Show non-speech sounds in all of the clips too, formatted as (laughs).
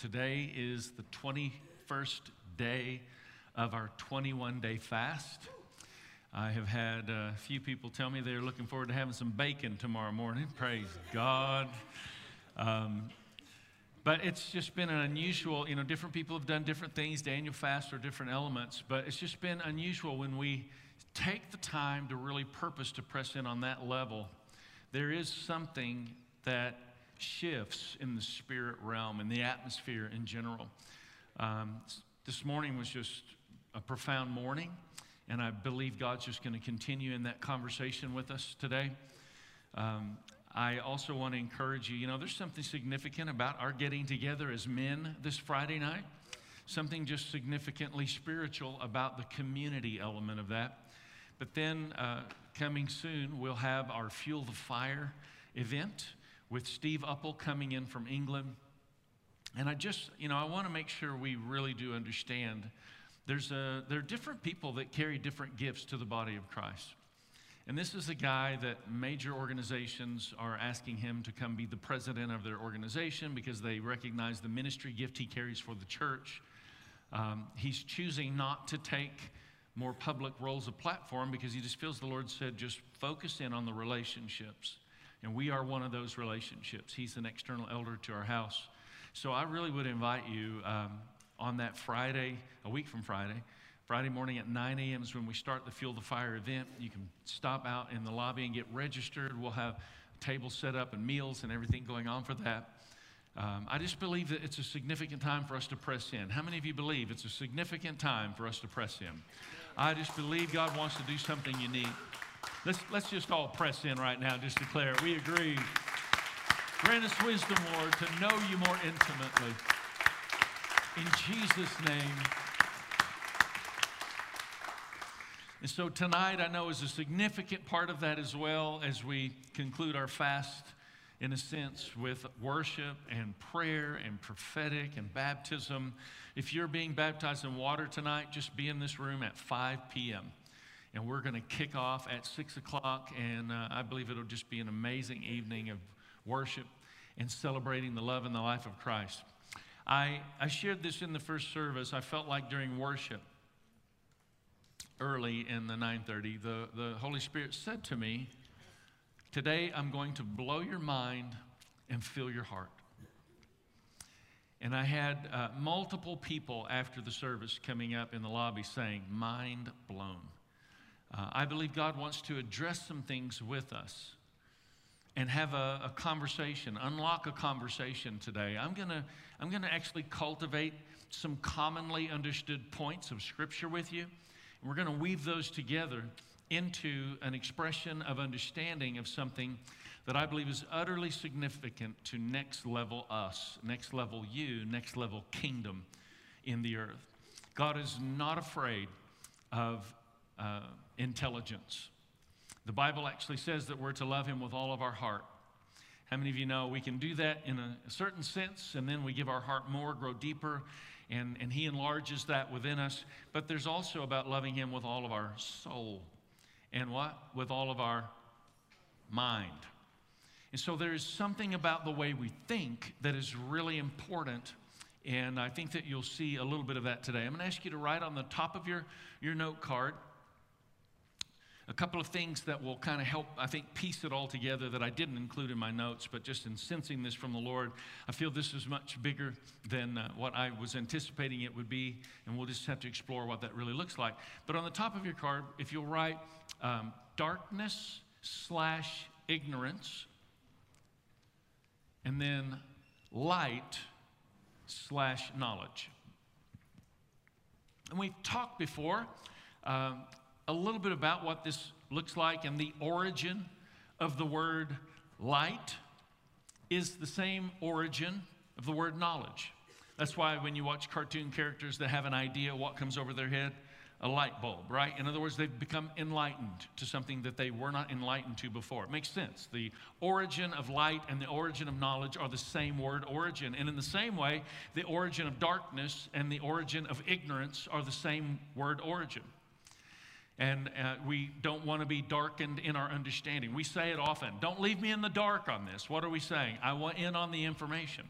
today is the 21st day of our 21 day fast. I have had a few people tell me they're looking forward to having some bacon tomorrow morning. Praise God. Um, but it's just been an unusual, you know, different people have done different things, Daniel fast or different elements, but it's just been unusual when we take the time to really purpose to press in on that level. There is something that shifts in the spirit realm and the atmosphere in general. Um, this morning was just a profound morning, and I believe God's just going to continue in that conversation with us today. Um, I also want to encourage you you know, there's something significant about our getting together as men this Friday night, something just significantly spiritual about the community element of that. But then, uh, coming soon, we'll have our Fuel the Fire event with Steve Uppal coming in from England. And I just, you know, I want to make sure we really do understand there's a, there are different people that carry different gifts to the body of Christ. And this is a guy that major organizations are asking him to come be the president of their organization because they recognize the ministry gift he carries for the church. Um, he's choosing not to take more public roles of platform because he just feels the Lord said, just focus in on the relationships. And we are one of those relationships. He's an external elder to our house. So I really would invite you um, on that Friday, a week from Friday, Friday morning at 9 a.m. is when we start the Fuel the Fire event. You can stop out in the lobby and get registered. We'll have tables set up and meals and everything going on for that. Um, I just believe that it's a significant time for us to press in. How many of you believe it's a significant time for us to press in? I just believe God wants to do something unique. Let's, let's just all press in right now, just declare it. We agree. Grant us wisdom, Lord, to know you more intimately. In Jesus' name. And so tonight, I know, is a significant part of that as well as we conclude our fast, in a sense, with worship and prayer and prophetic and baptism. If you're being baptized in water tonight, just be in this room at 5 p.m and we're going to kick off at 6 o'clock. And uh, I believe it'll just be an amazing evening of worship and celebrating the love and the life of Christ. I, I shared this in the first service. I felt like during worship, early in the 9:30, the, the Holy Spirit said to me, "Today I'm going to blow your mind and fill your heart." And I had uh, multiple people after the service coming up in the lobby saying, "Mind blown." Uh, I believe God wants to address some things with us and have a, a conversation, unlock a conversation today. I'm going to I'm going to actually cultivate some commonly understood points of Scripture with you. And we're going to weave those together into an expression of understanding of something that I believe is utterly significant to next level us, next level you, next level kingdom in the earth. God is not afraid of uh, intelligence. The Bible actually says that we're to love Him with all of our heart. How many of you know we can do that in a certain sense, and then we give our heart more, grow deeper, and, and He enlarges that within us? But there's also about loving Him with all of our soul. And what? With all of our mind. And so there is something about the way we think that is really important. And I think that you'll see a little bit of that today. I'm going to ask you to write on the top of your, your note card a couple of things that will kind of help, I think, piece it all together that I didn't include in my notes, but just in sensing this from the Lord, I feel this is much bigger than uh, what I was anticipating it would be, and we'll just have to explore what that really looks like. But on the top of your card, if you'll write um, darkness slash ignorance, and then light slash knowledge. And we've talked before. Um, a little bit about what this looks like and the origin of the word light is the same origin of the word knowledge. That's why when you watch cartoon characters that have an idea what comes over their head, a light bulb, right? In other words, they've become enlightened to something that they were not enlightened to before. It makes sense. The origin of light and the origin of knowledge are the same word origin. And in the same way, the origin of darkness and the origin of ignorance are the same word origin. And uh, we don't want to be darkened in our understanding. We say it often don't leave me in the dark on this. What are we saying? I want in on the information.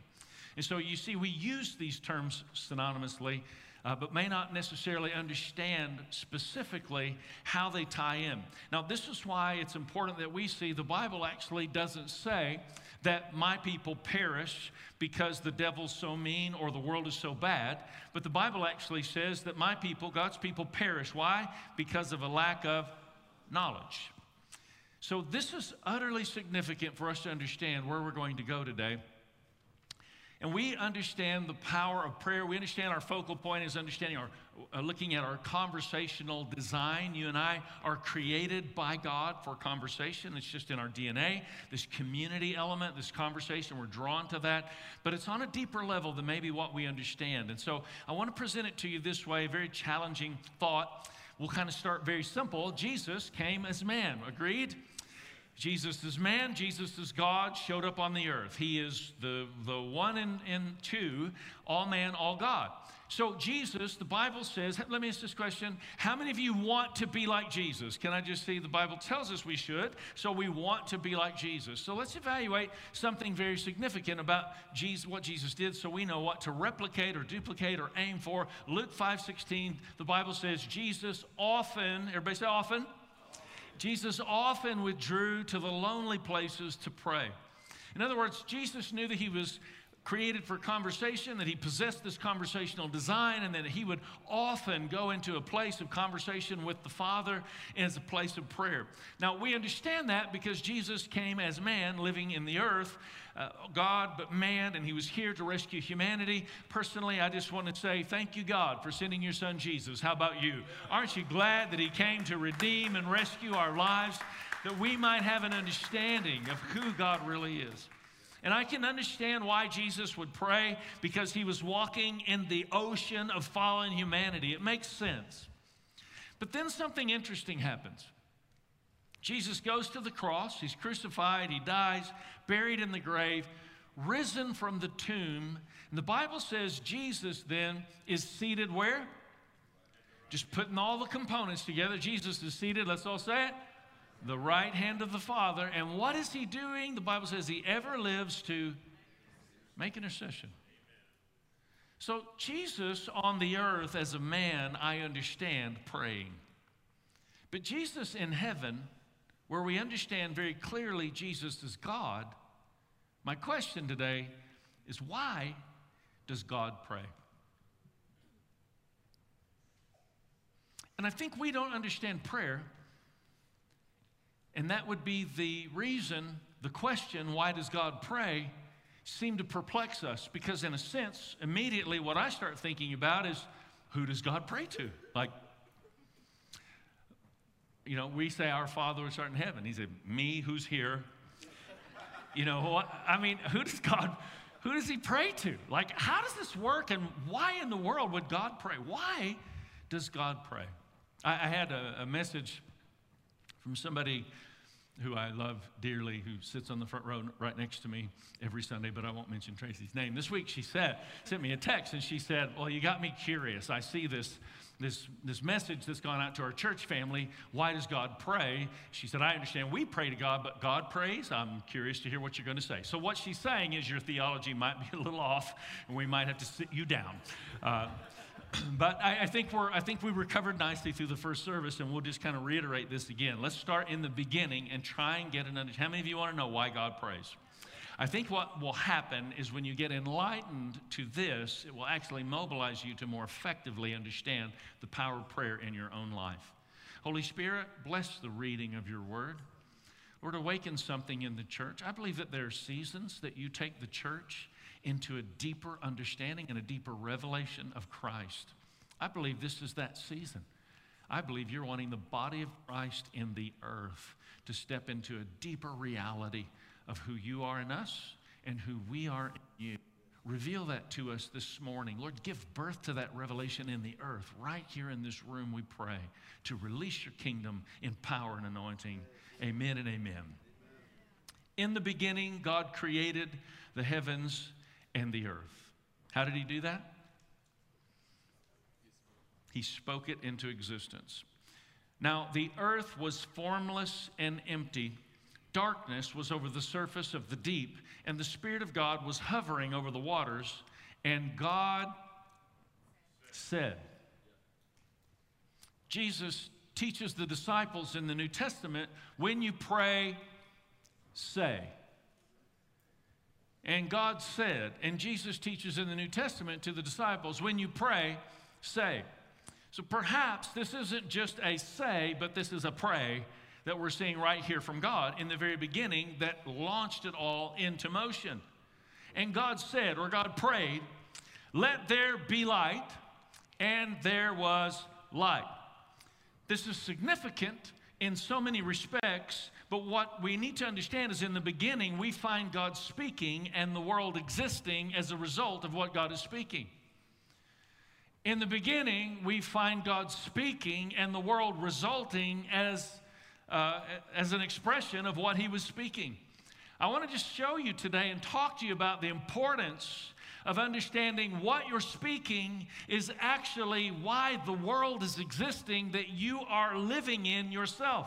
And so you see, we use these terms synonymously, uh, but may not necessarily understand specifically how they tie in. Now, this is why it's important that we see the Bible actually doesn't say that my people perish because the devil's so mean or the world is so bad, but the Bible actually says that my people, God's people, perish. Why? Because of a lack of knowledge. So, this is utterly significant for us to understand where we're going to go today. And we understand the power of prayer. We understand our focal point is understanding our, uh, looking at our conversational design. You and I are created by God for conversation. It's just in our DNA. This community element, this conversation, we're drawn to that. But it's on a deeper level than maybe what we understand. And so I want to present it to you this way, a very challenging thought. We'll kind of start very simple. Jesus came as man. Agreed? Jesus is man, Jesus is God, showed up on the earth. He is the, the one and, two, all man, all God. So, Jesus, the Bible says, let me ask this question How many of you want to be like Jesus? Can I just see the Bible tells us we should, so we want to be like Jesus. So, let's evaluate something very significant about Jesus, what Jesus did so we know what to replicate or duplicate or aim for. Luke 5 16, the Bible says, Jesus often, everybody say often Jesus often withdrew to the lonely places to pray. In other words, Jesus knew that he was created for conversation, that he possessed this conversational design, and that he would often go into a place of conversation with the Father as a place of prayer. Now, we understand that because Jesus came as man living in the earth, uh, God, but man, and he was here to rescue humanity. Personally, I just want to say thank you, God, for sending your son Jesus. How about you? Aren't you glad that he came to redeem and rescue our lives, that we might have an understanding of who God really is? And I can understand why Jesus would pray because he was walking in the ocean of fallen humanity. It makes sense. But then something interesting happens. Jesus goes to the cross, he's crucified, he dies, buried in the grave, risen from the tomb. And the Bible says Jesus then is seated where? Just putting all the components together. Jesus is seated, let's all say it, the right hand of the Father. And what is he doing? The Bible says he ever lives to make intercession. So, Jesus on the earth as a man, I understand praying. But Jesus in heaven, where we understand very clearly Jesus is God, my question today is why does God pray? And I think we don't understand prayer and that would be the reason, the question, why does God pray, seem to perplex us? Because, in a sense, immediately what I start thinking about is who does God pray to? Like, you know, we say, Our Father which art in heaven. He said, Me who's here. You know, what? I mean, who does God, who does he pray to? Like, how does this work and why in the world would God pray? Why does God pray? I, I had a, a message from somebody who I love dearly, who sits on the front row right next to me every Sunday, but I won't mention Tracy's name. This week she said, sent me a text and she said, Well, you got me curious. I see this, this, this message that's gone out to our church family. Why does God pray? She said, I understand we pray to God, but God prays. I'm curious to hear what you're going to say. So, what she's saying is your theology might be a little off, and we might have to sit you down. Uh, (clears throat) but I, I, think we're, I think we recovered nicely through the first service, and we'll just kind of reiterate this again. Let's start in the beginning and try and get an understanding. How many of you want to know why God prays? I think what will happen is when you get enlightened to this, it will actually mobilize you to more effectively understand the power of prayer in your own life. Holy Spirit, bless the reading of your word. Lord, awaken something in the church. I believe that there are seasons that you take the church into a deeper understanding and a deeper revelation of Christ. I believe this is that season. I believe you're wanting the body of Christ in the earth to step into a deeper reality of who you are in us and who we are in you. Reveal that to us this morning. Lord, give birth to that revelation in the earth. Right here in this room, we pray to release your kingdom in power and anointing. Amen and amen. In the beginning, God created the heavens and the earth. How did he do that? He spoke it into existence. Now, the earth was formless and empty. darkness was over the surface of the deep, and the Spirit of God was hovering over the waters, and God said. Jesus teaches the disciples in the New Testament when you pray, say. And God said, and Jesus teaches in the New Testament to the disciples, when you pray, say. So perhaps this isn't just a say, but this is a pray that we're seeing right here from God in the very beginning that launched it all into motion. And God said, or God prayed, let there be light, and there was light. This is significant in so many respects, but what we need to understand is in the beginning, we find God speaking and the world existing as a result of what God is speaking. In the beginning, we find God speaking and the world resulting as, uh, as an expression of what He was speaking. I want to just show you today and talk to you about the importance of understanding what you're speaking is actually why the world is existing that you are living in yourself.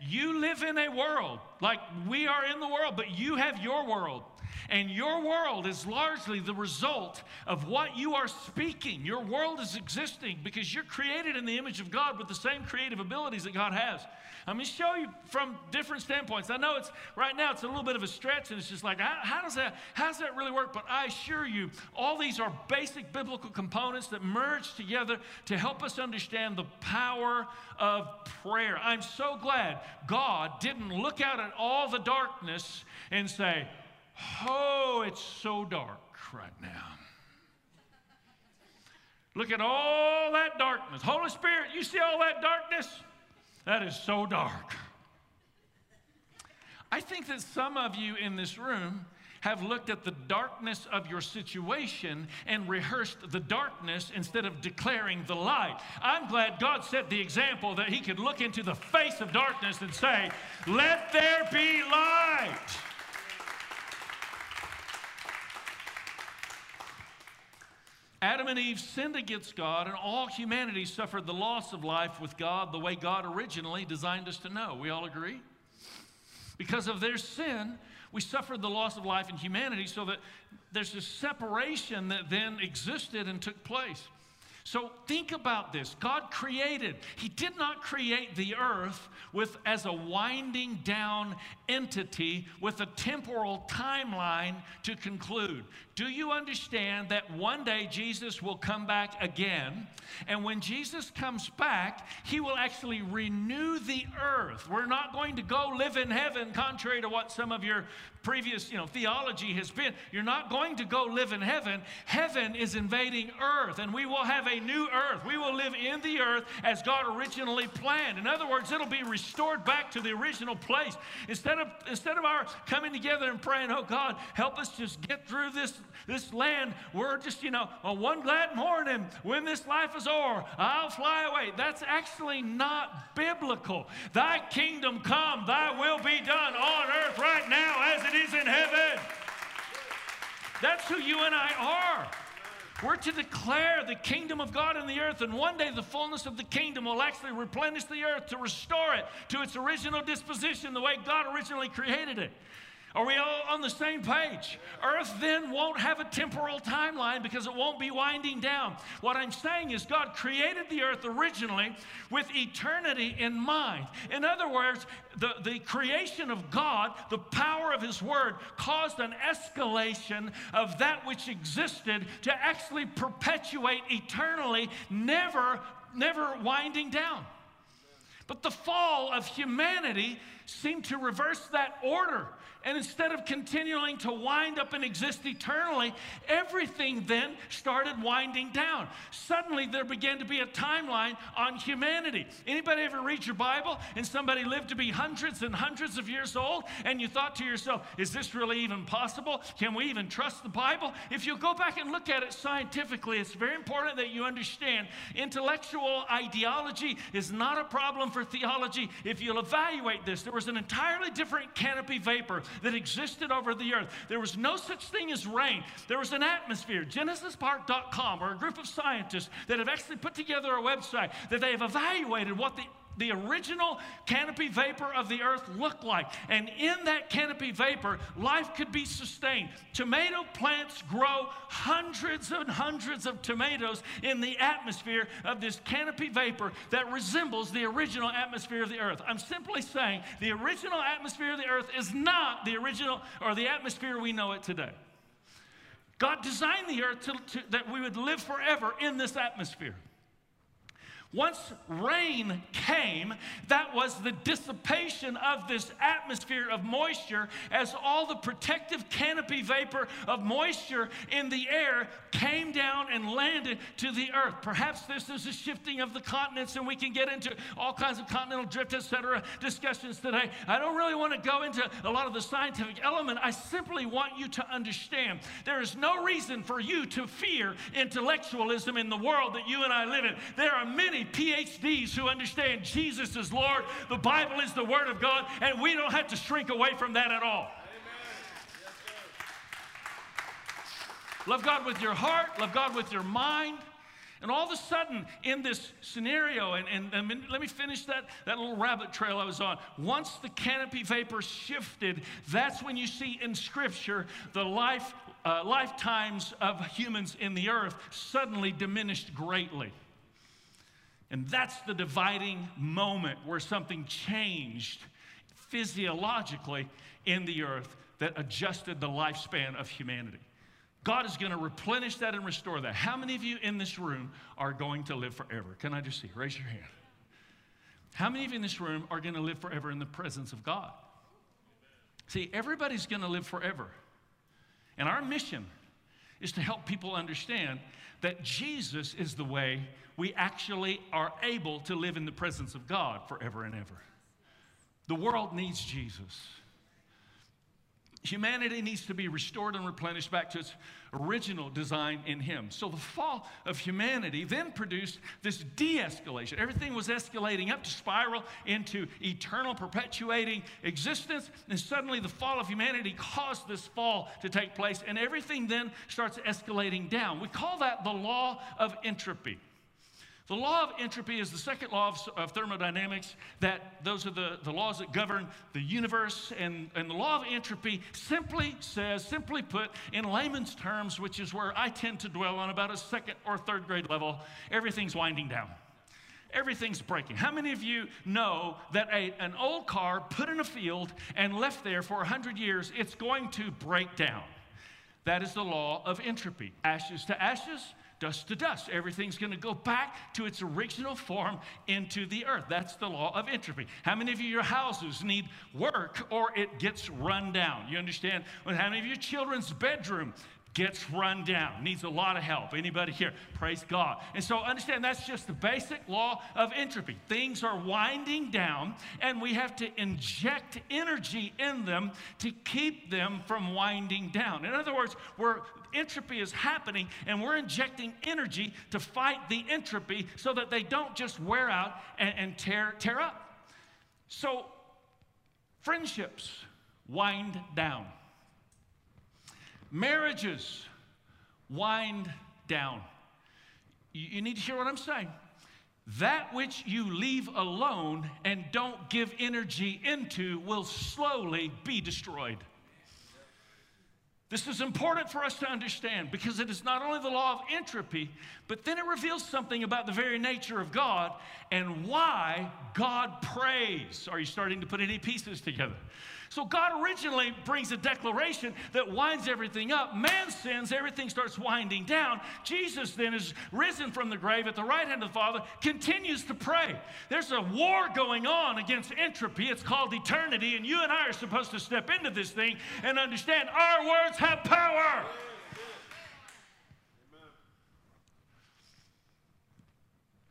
You live in a world like we are in the world, but you have your world. And your world is largely the result of what you are speaking. Your world is existing because you're created in the image of God with the same creative abilities that God has. I'm going to show you from different standpoints. I know it's right now it's a little bit of a stretch, and it's just like, how, how, does that how does that really work? But I assure you, all these are basic biblical components that merge together to help us understand the power of prayer. I'm so glad God didn't look out at all the darkness and say, Oh, it's so dark right now. Look at all that darkness. Holy Spirit, you see all that darkness? That is so dark. I think that some of you in this room have looked at the darkness of your situation and rehearsed the darkness instead of declaring the light. I'm glad God set the example that He could look into the face of darkness and say, Let there be light. Adam and Eve sinned against God, and all humanity suffered the loss of life with God the way God originally designed us to know. We all agree? Because of their sin, we suffered the loss of life in humanity, so that there's this separation that then existed and took place. So think about this. God created. He did not create the earth with as a winding down entity with a temporal timeline to conclude. Do you understand that one day Jesus will come back again? And when Jesus comes back, he will actually renew the earth. We're not going to go live in heaven, contrary to what some of your previous you know, theology has been. You're not going to go live in heaven. Heaven is invading earth, and we will have a new earth. We will live in the earth as God originally planned. In other words, it'll be restored back to the original place. Instead of, instead of our coming together and praying, oh God, help us just get through this this land, we're just, you know, on one glad morning when this life is over, I'll fly away. That's actually not biblical. Thy kingdom come, thy will be done on earth right now as it is in heaven. That's who you and I are. We're to declare the kingdom of God in the earth, and one day the fullness of the kingdom will actually replenish the earth to restore it to its original disposition, the way God originally created it. Are we all on the same page? Earth then won't have a temporal timeline because it won't be winding down. What I'm saying is, God created the earth originally with eternity in mind. In other words, the, the creation of God, the power of His Word, caused an escalation of that which existed to actually perpetuate eternally, never, never winding down. But the fall of humanity seemed to reverse that order. And instead of continuing to wind up and exist eternally, everything then started winding down. Suddenly there began to be a timeline on humanity. Anybody ever read your Bible and somebody lived to be hundreds and hundreds of years old and you thought to yourself, is this really even possible? Can we even trust the Bible? If you go back and look at it scientifically, it's very important that you understand intellectual ideology is not a problem for theology. If you'll evaluate this, there was an entirely different canopy vapor that existed over the earth. There was no such thing as rain, there was an atmosphere. GenesisPark.com, or a group of scientists that have actually put together a website that they have evaluated what the the original canopy vapor of the earth looked like. And in that canopy vapor, life could be sustained. Tomato plants grow hundreds and hundreds of tomatoes in the atmosphere of this canopy vapor that resembles the original atmosphere of the earth. I'm simply saying the original atmosphere of the earth is not the original or the atmosphere we know it today. God designed the earth to, to, that we would live forever in this atmosphere. Once rain came, that was the dissipation of this atmosphere of moisture as all the protective canopy vapor of moisture in the air came down and landed to the earth. Perhaps this is a shifting of the continents, and we can get into all kinds of continental drift, etc., discussions today. I don't really want to go into a lot of the scientific element. I simply want you to understand there is no reason for you to fear intellectualism in the world that you and I live in. There are many PhDs who understand Jesus is Lord, the Bible is the Word of God, and we don't have to shrink away from that at all. love God with your heart, love God with your mind. And all of a sudden, in this scenario, and, and, and, let me finish that, that little rabbit trail I was on. Once the canopy vapor shifted, that's when you see in Scripture the life, uh, lifetimes of humans in the earth suddenly diminished greatly. And that's the dividing moment where something changed physiologically in the earth that adjusted the lifespan of humanity. God is going to replenish that and restore that. How many of you in this room are going to live forever? Can I just see? Raise your hand. How many of you in this room are going to live forever in the presence of God? See, everybody's going to live forever. And our mission is to help people understand that Jesus is the way we actually are able to live in the presence of God forever and ever. The world needs Jesus. Humanity needs to be restored and replenished back to its original design in Him. So the fall of humanity then produced this de escalation. Everything was escalating up to spiral into eternal, perpetuating existence. And suddenly the fall of humanity caused this fall to take place. And everything then starts escalating down. We call that the law of entropy. The law of entropy is the second law of, of, thermodynamics, that those are the, the laws that govern the universe. And, and the law of entropy simply says, simply put, in layman's terms, which is where I tend to dwell on about a second or third grade level, everything's winding down. Everything's breaking. How many of you know that a, an old car put in a field and left there for 100 years, it's going to break down? That is the law of entropy. Ashes to ashes, dust to dust. Everything's going to go back to its original form into the earth. That's the law of entropy. How many of you, your houses need work or it gets run down? You understand? How many of your children's bedroom gets run down, needs a lot of help. Anybody here? Praise God. And so understand that's just the basic law of entropy. Things are winding down, and we have to inject energy in them to keep them from winding down. In other words, where entropy is happening, and we're injecting energy to fight the entropy so that they don't just wear out and, and tear, tear up. So, friendships wind down. Marriages wind down. You, you need to hear what I'm saying. That which you leave alone and don't give energy into will slowly be destroyed. This is important for us to understand because it is not only the law of entropy, but then it reveals something about the very nature of God and why God prays. Are you starting to put any pieces together? So God originally brings a declaration that winds everything up. Man sins, everything starts winding down. Jesus then is risen from the grave at the right hand of the Father, continues to pray. There's a war going on against entropy. It's called eternity, and you and I are supposed to step into this thing and understand our words have power.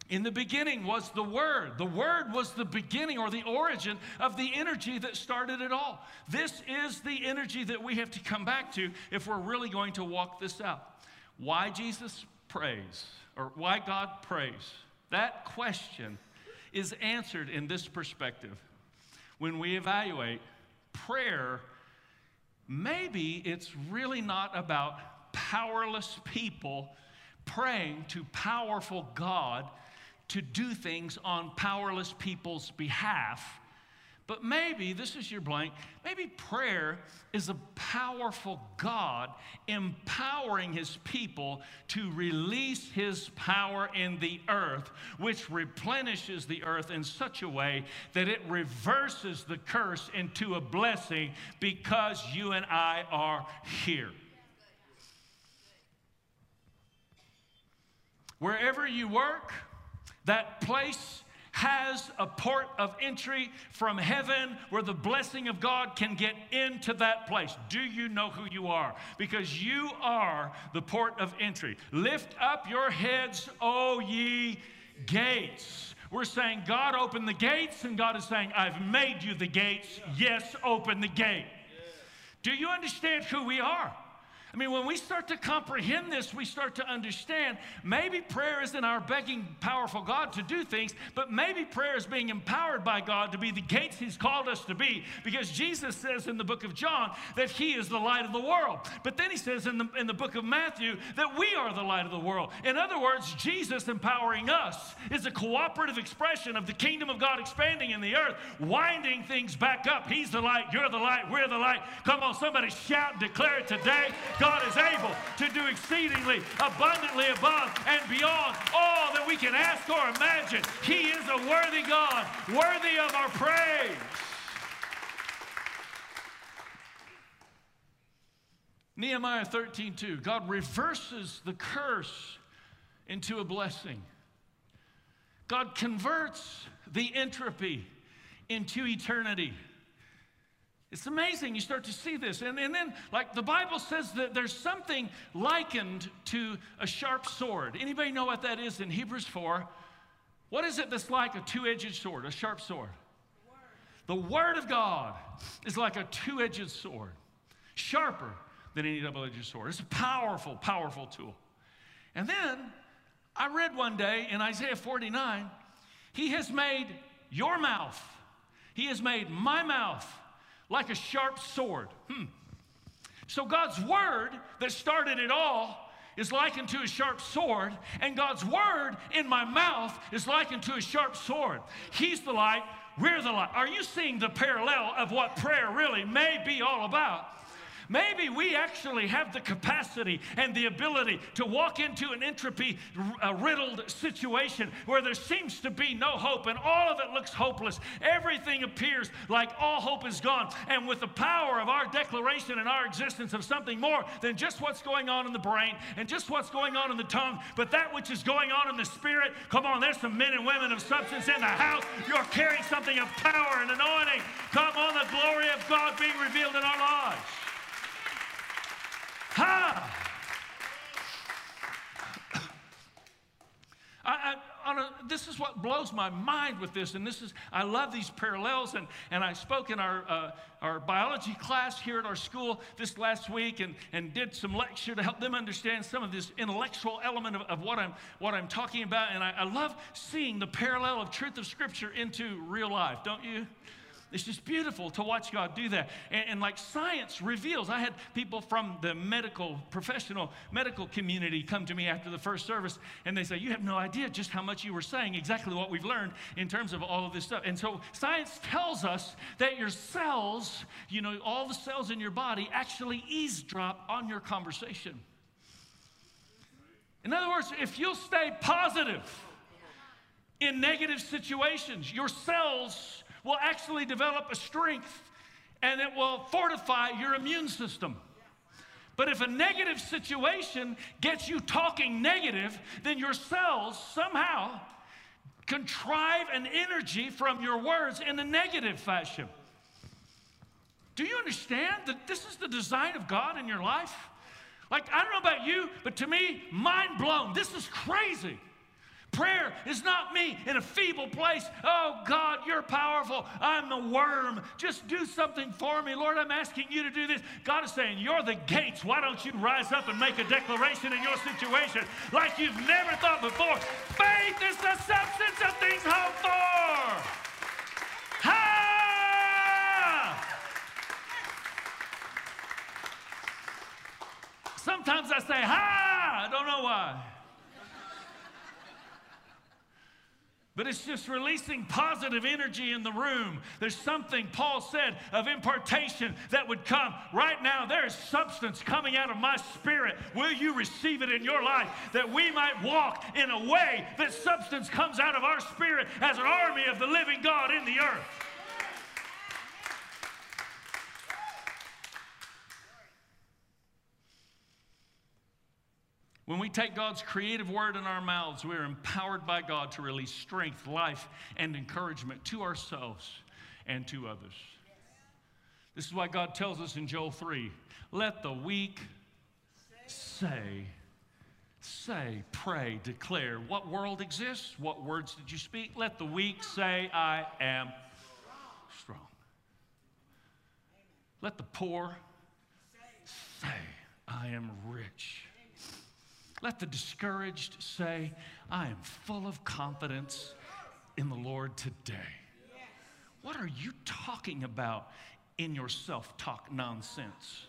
In the beginning was the Word. The Word was the beginning or the origin of the energy that started it all. This is the energy that we have to come back to if we're really going to walk this out. Why Jesus prays, or why God prays? That question is answered in this perspective. When we evaluate prayer, maybe it's really not about powerless people praying to powerful God to do things on powerless people's behalf. But maybe, this is your blank, maybe prayer is a powerful God empowering his people to release his power in the earth, which replenishes the earth in such a way that it reverses the curse into a blessing because you and I are here. Wherever you work, that place has a port of entry from heaven where the blessing of God can get into that place. Do you know who you are? Because you are the port of entry. Lift up your heads, O ye gates. We're saying, God, open the gates, and God is saying, I've made you the gates. Yes, open the gate. Do you understand who we are? I mean, when we start to comprehend this, we start to understand maybe prayer isn't our begging powerful God to do things, but maybe prayer is being empowered by God to be the gates He's called us to be. Because Jesus says in the book of John that He is the light of the world. But then He says in the, in the book of Matthew that we are the light of the world. In other words, Jesus empowering us is a cooperative expression of the kingdom of God expanding in the earth, winding things back up. He's the light, you're the light, we're the light. Come on, somebody shout declare it today. God is able to do exceedingly abundantly above and beyond all that we can ask or imagine. He is a worthy God, worthy of our praise. Nehemiah 13, 2. God reverses the curse into a blessing. God converts the entropy into eternity. It's amazing. You start to see this. And, and then, like the Bible says that there's something likened to a sharp sword. Anybody know what that is in Hebrews 4? What is it that's like a two edged sword, a sharp sword? The word. the word of God is like a two edged sword, sharper than any double edged sword. It's a powerful, powerful tool. And then I read one day in Isaiah 49, He has made your mouth, He has made my mouth like a sharp sword. Hmm. So God's word that started it all is likened to a sharp sword, and God's word in my mouth is likened to a sharp sword. He's the light, we're the light. Are you seeing the parallel of what prayer really may be all about? Maybe we actually have the capacity and the ability to walk into an entropy riddled situation where there seems to be no hope and all of it looks hopeless. Everything appears like all hope is gone. And with the power of our declaration and our existence of something more than just what's going on in the brain and just what's going on in the tongue, but that which is going on in the spirit. Come on, there's some men and women of substance in the house. You're carrying something of power and anointing. Come on, the glory of God being revealed in our lives. Ha! This is what blows my mind with this, and this is I love these parallels. And, and I spoke in our uh, our biology class here at our school this last week, and, and did some lecture to help them understand some of this intellectual element of, of what I'm what I'm talking about. And I, I love seeing the parallel of truth of Scripture into real life, don't you? It's just beautiful to watch God do that. And, and, like science reveals, I had people from the medical, professional medical community come to me after the first service, and they say, You have no idea just how much you were saying, exactly what we've learned in terms of all of this stuff. And so science tells us that your cells, you know, all the cells in your body actually eavesdrop on your conversation. In other words, if you'll stay positive in negative situations, your cells will actually develop a strength and it will fortify your immune system. But if a negative situation gets you talking negative, then your cells somehow contrive an energy from your words in a negative fashion. Do you understand that this is the design of God in your life? Like, I don't know about you, but to me, mind blown. This is crazy. Prayer is not me in a feeble place. Oh, God, you're powerful. I'm the worm. Just do something for me. Lord, I'm asking you to do this. God is saying, You're the gates. Why don't you rise up and make a declaration in your situation like you've never thought before? Faith is the substance of things hoped for. Ha! Sometimes I say, Ha! I don't know why. But it's just releasing positive energy in the room. There's something, Paul said, of impartation that would come. Right now, there is substance coming out of my spirit. Will you receive it in your life? That we might walk in a way that substance comes out of our spirit as an army of the living God in the earth. When we take God's creative word in our mouths, we are empowered by God to release strength, life, and encouragement to ourselves and to others. This is why God tells us in Joel 3 let the weak say, say, pray, declare. What world exists? What words did you speak? Let the weak say, I am strong. Let the poor say, I am rich. Let the discouraged say, I am full of confidence in the Lord today. What are you talking about in your self talk nonsense?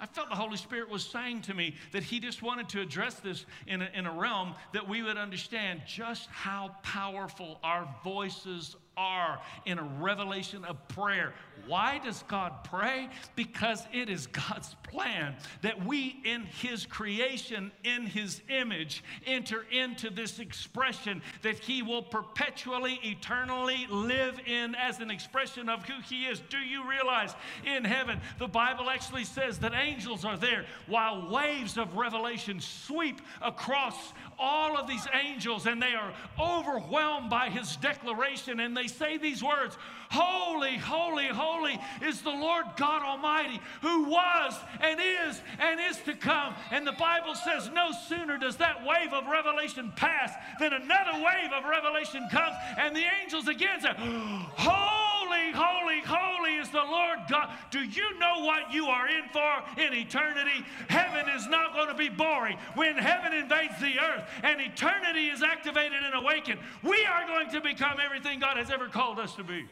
I felt the Holy Spirit was saying to me that He just wanted to address this in a, in a realm that we would understand just how powerful our voices are in a revelation of prayer. Why does God pray? Because it is God's plan that we, in His creation, in His image, enter into this expression that He will perpetually, eternally live in as an expression of who He is. Do you realize in heaven, the Bible actually says that angels are there while waves of revelation sweep across all of these angels and they are overwhelmed by His declaration and they say these words Holy, holy, holy is the Lord God Almighty, who was and is and is to come. And the Bible says, no sooner does that wave of revelation pass than another wave of revelation comes, and the angels again say, Holy, holy, holy is the Lord God. Do you know what you are in for in eternity? Heaven is not going to be boring. When heaven invades the earth and eternity is activated and awakened, we are going to become everything God has ever called us to be.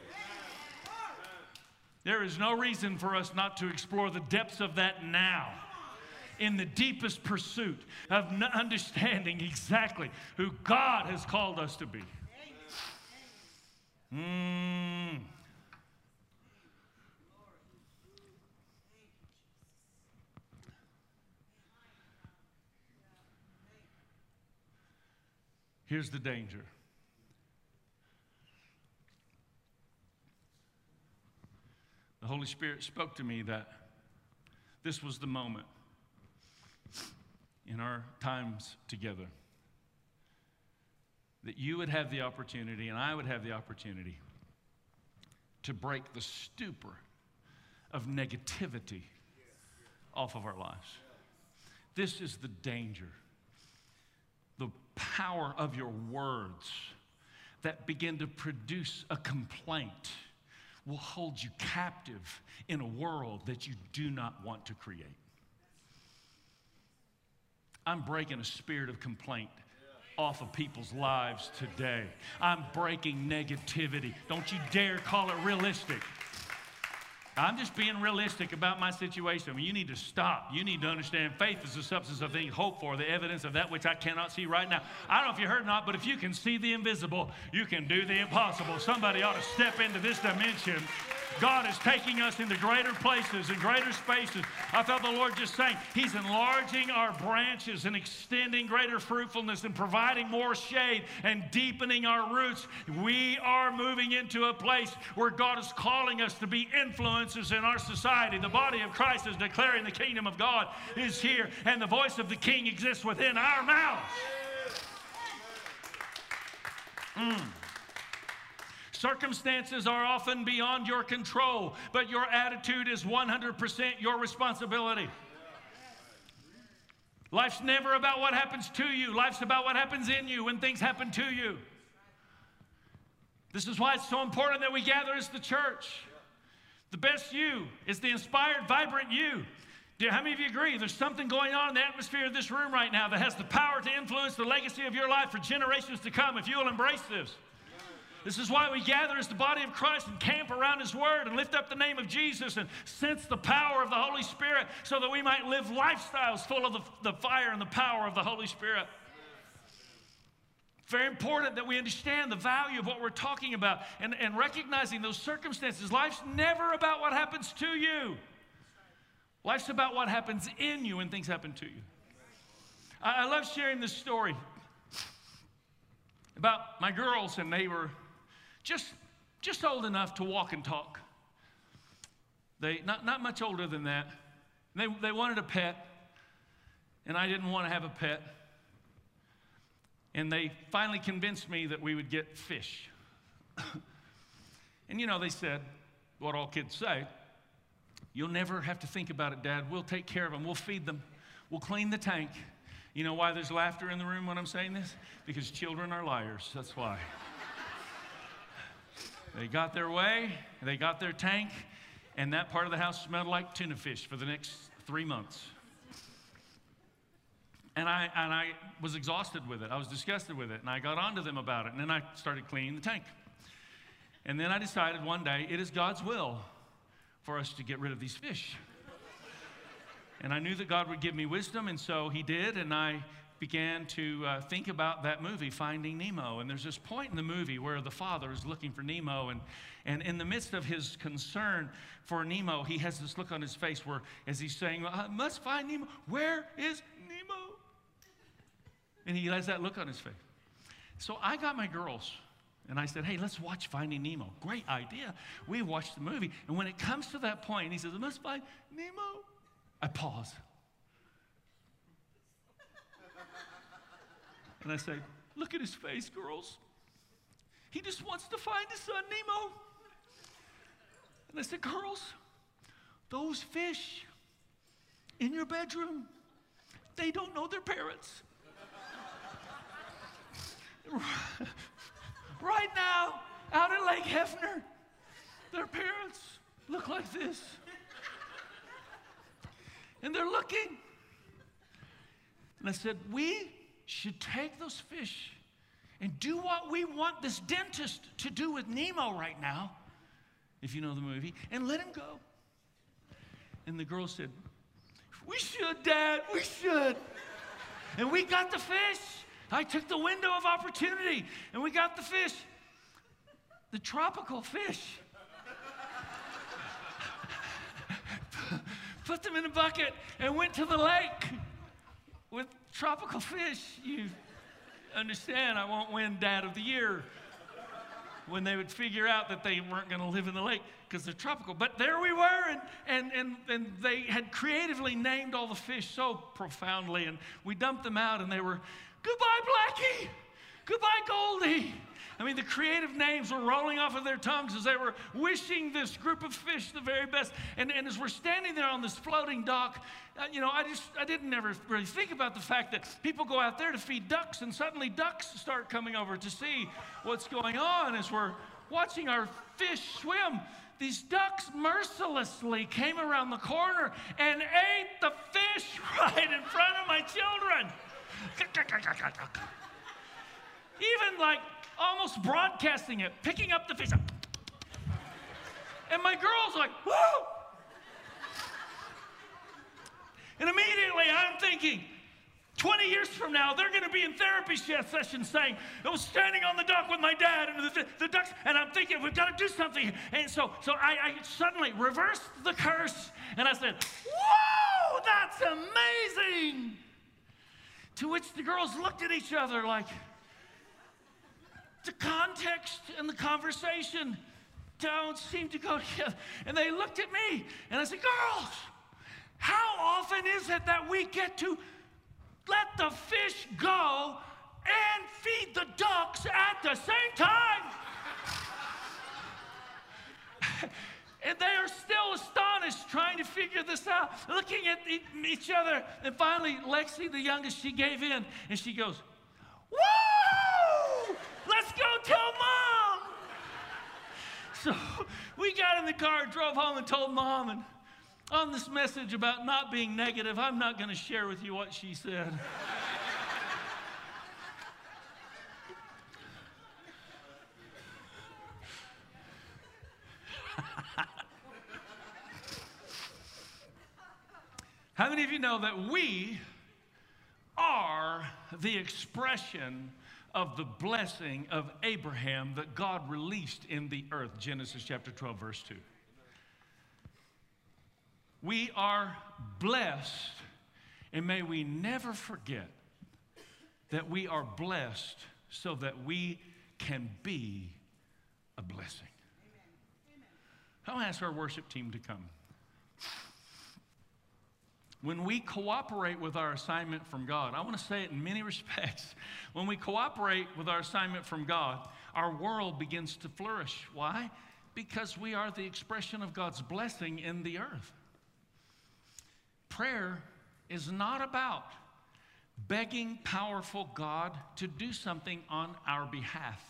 There is no reason for us not to explore the depths of that now in the deepest pursuit of understanding exactly who God has called us to be. Mm. Here's the danger. The Holy Spirit spoke to me that this was the moment in our times together that you would have the opportunity and I would have the opportunity to break the stupor of negativity off of our lives. This is the danger. The power of your words that begin to produce a complaint will hold you captive in a world that you do not want to create. I'm breaking a spirit of complaint off of people's lives today. I'm breaking negativity. Don't you dare call it realistic. I'm just being realistic about my situation. I mean, you need to stop. You need to understand faith is the substance of things hoped for, the evidence of that which I cannot see right now. I don't know if you heard or not, but if you can see the invisible, you can do the impossible. Somebody ought to step into this dimension God is taking us into greater places and greater spaces. I felt the Lord just saying, He's enlarging our branches and extending greater fruitfulness and providing more shade and deepening our roots. We are moving into a place where God is calling us to be influencers in our society. The body of Christ is declaring the kingdom of God is here, and the voice of the King exists within our mouths. Mm. Circumstances are often beyond your control, but your attitude is 100% your responsibility. Life's never about what happens to you, life's about what happens in you when things happen to you. This is why it's so important that we gather as the church. The best you is the inspired, vibrant you. Do, how many of you agree? There's something going on in the atmosphere of this room right now that has the power to influence the legacy of your life for generations to come if you will embrace this. This is why we gather as the body of Christ and camp around His Word and lift up the name of Jesus and sense the power of the Holy Spirit so that we might live lifestyles full of the, the fire and the power of the Holy Spirit. Very important that we understand the value of what we're talking about and, and recognizing those circumstances. Life's never about what happens to you, life's about what happens in you when things happen to you. I, I love sharing this story about my girls, and they were just, just old enough to walk and talk. They, not, not much older than that. They, they wanted a pet, and I didn't want to have a pet. And they finally convinced me that we would get fish. (coughs) and you know, they said what all kids say You'll never have to think about it, Dad. We'll take care of them, we'll feed them, we'll clean the tank. You know why there's laughter in the room when I'm saying this? Because children are liars. That's why. They got their way, they got their tank, and that part of the house smelled like tuna fish for the next three months. And I, and I was exhausted with it. I was disgusted with it. And I got onto them about it. And then I started cleaning the tank. And then I decided one day it is God's will for us to get rid of these fish. and I knew that God would give me wisdom, and so He did. And I began to uh, think about that movie, Finding Nemo. And there's this point in the movie where the father is looking for Nemo, and, and in the midst of his concern for Nemo, he has this look on his face where, as he's saying, I must find Nemo, where is Nemo? And he has that look on his face. So I got my girls and I said, hey, let's watch Finding Nemo. Great idea. We watched the movie. And when it comes to that point, he says, I must find Nemo. I pause. And I say, look at his face, girls. He just wants to find his son Nemo. And I said, girls, those fish in your bedroom, they don't know their parents. (laughs) right now, out at Lake Hefner, their parents look like this. And they're looking. And I said, We should take those fish and do what we want this dentist to do with Nemo right now, if you know the movie, and let him go. And the girl said, We should, Dad, we should. And we got the fish. I took the window of opportunity and we got the fish, the tropical fish. (laughs) Put them in a bucket and went to the lake with tropical fish. You understand, I won't win Dad of the Year when they would figure out that they weren't going to live in the lake because they're tropical. But there we were, and, and, and, and they had creatively named all the fish so profoundly, and we dumped them out, and they were Goodbye, Blackie. Goodbye, Goldie. I mean, the creative names were rolling off of their tongues as they were wishing this group of fish the very best. And, and as we're standing there on this floating dock, uh, you know, I just, I didn't ever really think about the fact that people go out there to feed ducks, and suddenly ducks start coming over to see what's going on as we're watching our fish swim. These ducks mercilessly came around the corner and ate the fish (laughs) right in front of my children. (laughs) Even like almost broadcasting it, picking up the fish. And my girl's like, whoa! And immediately I'm thinking, 20 years from now, they're going to be in therapy sessions saying, I was standing on the dock with my dad and the, the ducks, and I'm thinking, we've got to do something. And so, so I, I suddenly reversed the curse, and I said, Whoa, that's amazing! To which the girls looked at each other like, the context and the conversation don't seem to go together. And they looked at me and I said, Girls, how often is it that we get to let the fish go and feed the ducks at the same time? (laughs) And they are still astonished, trying to figure this out, looking at each other. And finally, Lexi, the youngest, she gave in and she goes, Woo! So we got in the car, drove home, and told mom. And on this message about not being negative, I'm not going to share with you what she said. How many of you know that we are the expression of the blessing of Abraham that God released in the earth. Genesis chapter 12, verse 2. We are blessed, and may we never forget that we are blessed so that we can be a blessing. I'll ask our worship team to come. When we cooperate with our assignment from God, I want to say it in many (laughs) respects. When we cooperate with our assignment from God, our world begins to flourish. Why? Because we are the expression of God's blessing in the earth. Prayer is not about begging powerful God to do something on our behalf.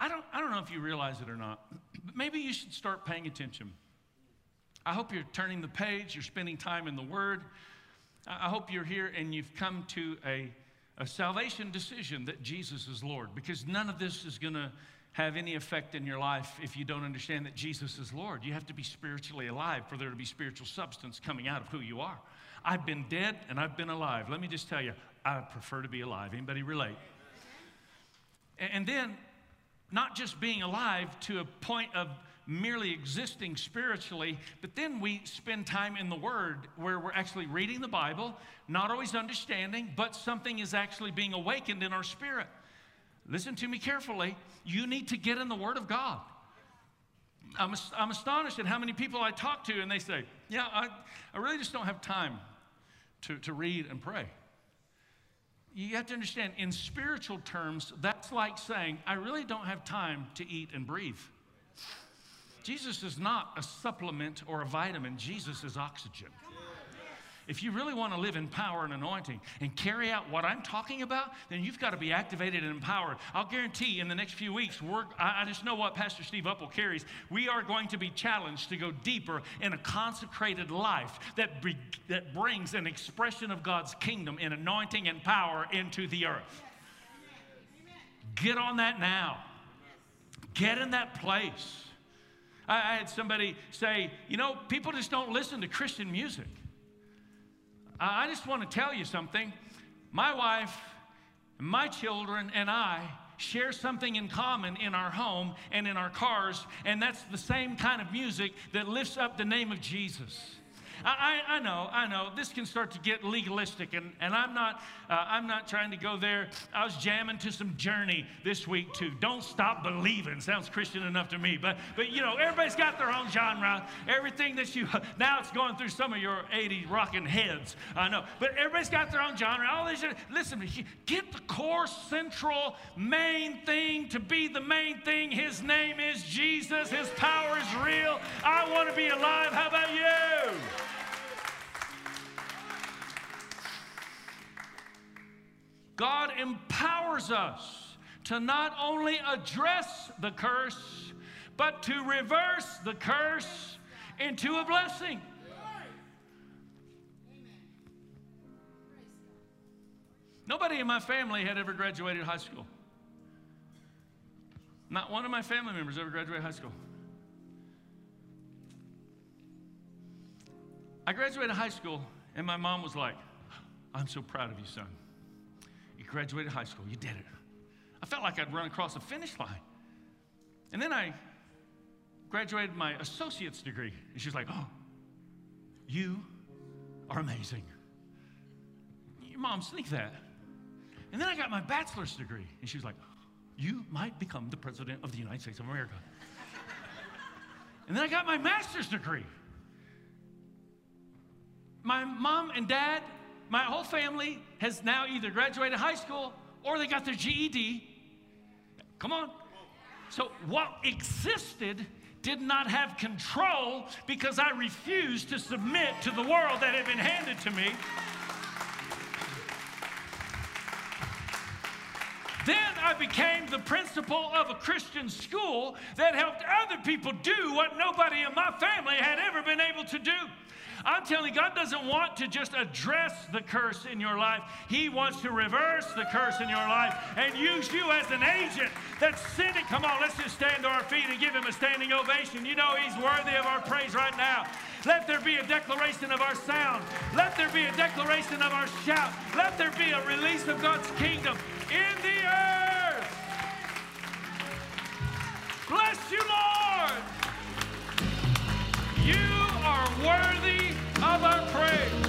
I don't, I don't know if you realize it or not, (clears throat) but maybe you should start paying attention. I hope you're turning the page, you're spending time in the Word. I hope you're here and you've come to a, a salvation decision that Jesus is Lord, because none of this is going to have any effect in your life if you don't understand that Jesus is Lord. You have to be spiritually alive for there to be spiritual substance coming out of who you are. I've been dead and I've been alive. Let me just tell you, I prefer to be alive. Anybody relate? And then, not just being alive to a point of merely existing spiritually, but then we spend time in the Word where we're actually reading the Bible, not always understanding, but something is actually being awakened in our spirit. Listen to me carefully. You need to get in the Word of God. I'm, I'm astonished at how many people I talk to and they say, Yeah, I, I really just don't have time to, to read and pray. You have to understand, in spiritual terms, that's like saying, I really don't have time to eat and breathe. Jesus is not a supplement or a vitamin, Jesus is oxygen. If you really want to live in power and anointing and carry out what I'm talking about, then you've got to be activated and empowered. I'll guarantee in the next few weeks, I, just know what Pastor Steve Uppal carries. We are going to be challenged to go deeper in a consecrated life that, be, that brings an expression of God's kingdom in anointing and power into the earth. Get on that now. Get in that place. I, I had somebody say, you know, people just don't listen to Christian music. I just want to tell you something. My wife, my children, and I share something in common in our home and in our cars, and that's the same kind of music that lifts up the name of Jesus. I, I, know, I know. This can start to get legalistic, and, and I'm, not, uh, I'm not trying to go there. I was jamming to some Journey this week, too. Don't Stop Believing. Sounds Christian enough to me. But, but you know, everybody's got their own genre. Everything that you, (laughs) now it's going through some of your 80s rocking heads. I know. But everybody's got their own genre. All these, listen, get the core, central, main thing to be the main thing. His name is Jesus. His power is real. I want to be alive. How about you? God empowers us to not only address the curse, but to reverse the curse into a blessing. Nobody in my family had ever graduated high school. Not one of my family members ever graduated high school. I graduated high school, and my mom was like, I'm so proud of you, son graduated high school. You did it. I felt like I'd run across a finish line. And then I graduated my associate's degree. And she's like, Oh, you are amazing. Your moms think that. And then I got my bachelor's degree. And she was like, You might become the president of the United States of America. and then I got my master's degree. My mom and dad my whole family has now either graduated high school or they got their GED. Come on. So, what existed did not have control because I refused to submit to the world that had been handed to me. Then I became the principal of a Christian school that helped other people do what nobody in my family had ever been able to do. I'm telling you, God doesn't want to just address the curse in your life, He wants to reverse the curse in your life and use you as an agent that's sending. Come on, let's just stand to our feet and give Him a standing ovation. You know He's worthy of our praise right now. Let there be a declaration of our sound. Let there be a declaration of our shout. Let there be a release of God's kingdom in the earth. Bless you, Lord. You are worthy of our praise.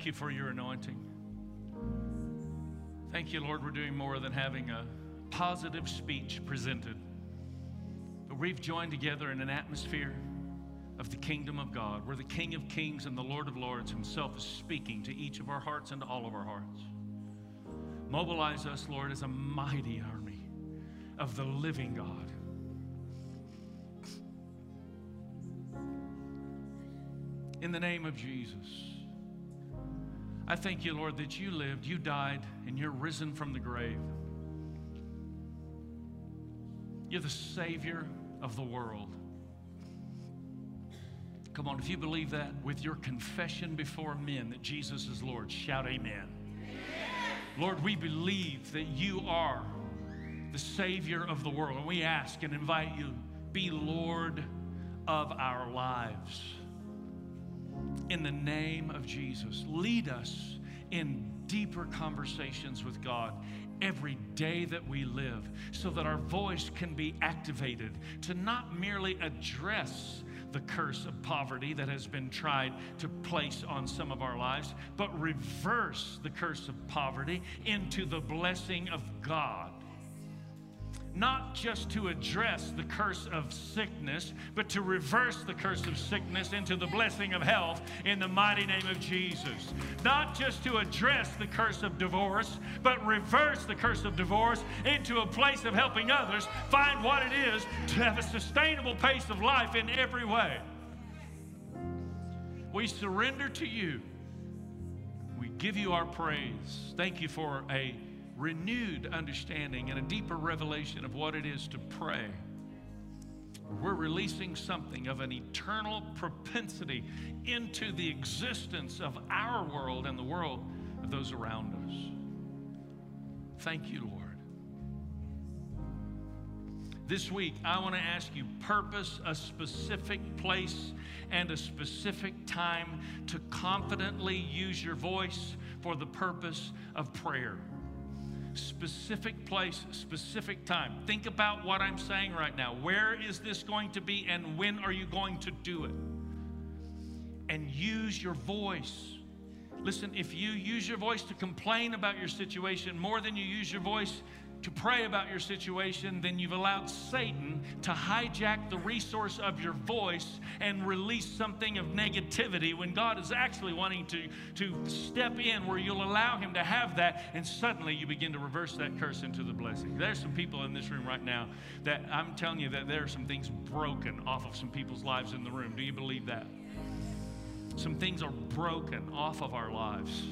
Thank you for your anointing. Thank you, Lord, we're doing more than having a positive speech presented. But we've joined together in an atmosphere of the kingdom of God, where the King of Kings and the Lord of Lords himself is speaking to each of our hearts and to all of our hearts. Mobilize us, Lord, as a mighty army of the living God. In the name of Jesus. I thank you, Lord, that you lived, you died, and you're risen from the grave. You're the Savior of the world. Come on, if you believe that with your confession before men that Jesus is Lord, shout amen. amen. Lord, we believe that you are the Savior of the world, and we ask and invite you, be Lord of our lives in the name of Jesus. Lead us in deeper conversations with God every day that we live so that our voice can be activated to not merely address the curse of poverty that has been tried to place on some of our lives, but reverse the curse of poverty into the blessing of God not just to address the curse of sickness, but to reverse the curse of sickness into the blessing of health in the mighty name of Jesus. Not just to address the curse of divorce, but reverse the curse of divorce into a place of helping others find what it is to have a sustainable pace of life in every way. We surrender to you. We give you our praise. Thank you for a renewed understanding and a deeper revelation of what it is to pray. We're releasing something of an eternal propensity into the existence of our world and the world of those around us. Thank you, Lord. This week, I want to ask you purpose a specific place and a specific time to confidently use your voice for the purpose of prayer specific place, specific time. Think about what I'm saying right now. Where is this going to be, and when are you going to do it? And use your voice. Listen, if you use your voice to complain about your situation more than you use your voice to pray about your situation, then you've allowed Satan to hijack the resource of your voice and release something of negativity when God is actually wanting to, to step in where you'll allow him to have that, and suddenly you begin to reverse that curse into the blessing. There's some people in this room right now that I'm telling you that there are some things broken off of some people's lives in the room. Do you believe that? Some things are broken off of our lives.